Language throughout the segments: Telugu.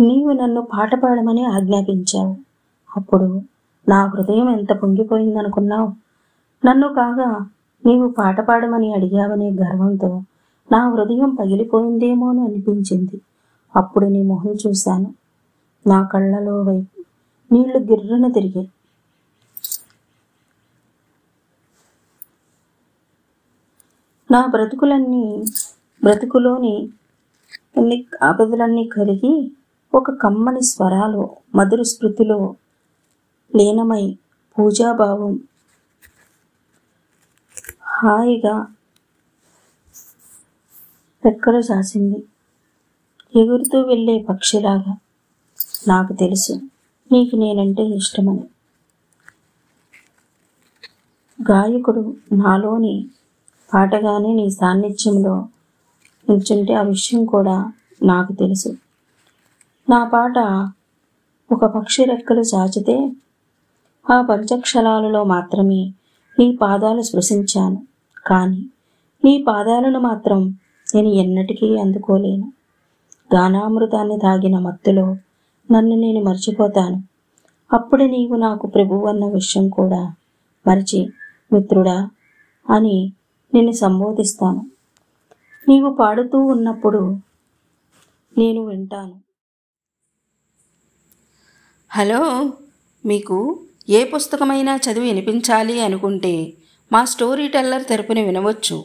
నీవు నన్ను పాట పాడమని ఆజ్ఞాపించావు. అప్పుడు నా హృదయం ఎంత పొంగిపోయిందనుకున్నావు? నన్ను కాగా నీవు పాట పాడమని అడిగావనే గర్వంతో నా హృదయం పగిలిపోయిందేమో అని అనిపించింది. అప్పుడు నీ మొహం చూశాను. నా కళ్ళలో వైపు నీళ్ళు గిర్రున తిరిగాయి. నా బ్రతుకులన్నీ బ్రతుకులోని ఆపదలన్నీ కరిగి ఒక కమ్మని స్వరాలు మధుర స్మృతిలో లీనమై పూజాభావం హాయిగా రెక్కలు చాసింది ఎగురుతూ వెళ్ళే పక్షిలాగా నాకు తెలుసు. నీకు నేనంటే ఇష్టమని. గాయకుడు నాలోని పాటగానే నీ సాన్నిధ్యంలో నుంచుంటే ఆ విషయం కూడా నాకు తెలుసు. నా పాట ఒక పక్షి రెక్కలు చాచితే ఆ పంచక్షరాలలో మాత్రమే నీ పాదాలు స్పృశించాను. కానీ నీ పాదాలను మాత్రం నేను ఎన్నటికీ అందుకోలేను. గానామృతాన్ని తాగిన మత్తులో నన్ను నేను మర్చిపోతాను. అప్పుడు నీవు నాకు ప్రభువు అన్న విషయం కూడా మరిచి మిత్రుడా అని నిన్ను సంబోధిస్తాను. నీవు పాడుతూ ఉన్నప్పుడు నేను వింటాను. హలో మీకు ఏ పుస్తకమైనా చదివి వినిపించాలి అనుకుంటే మా స్టోరీ టెల్లర్ తెరపుని వినవచ్చు.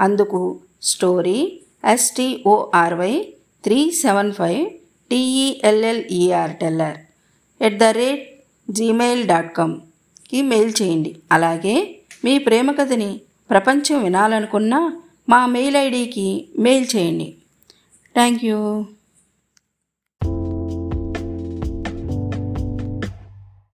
అందుకు story S T O R Y three seven five T E L L E R teller at the rate Gmail dot కామ్కి mail చేయండి. అలాగే మీ ప్రేమ కథని ప్రపంచం వినాలనుకున్న మా మెయిల్ ఐడికి మెయిల్ చేయండి. Thank you.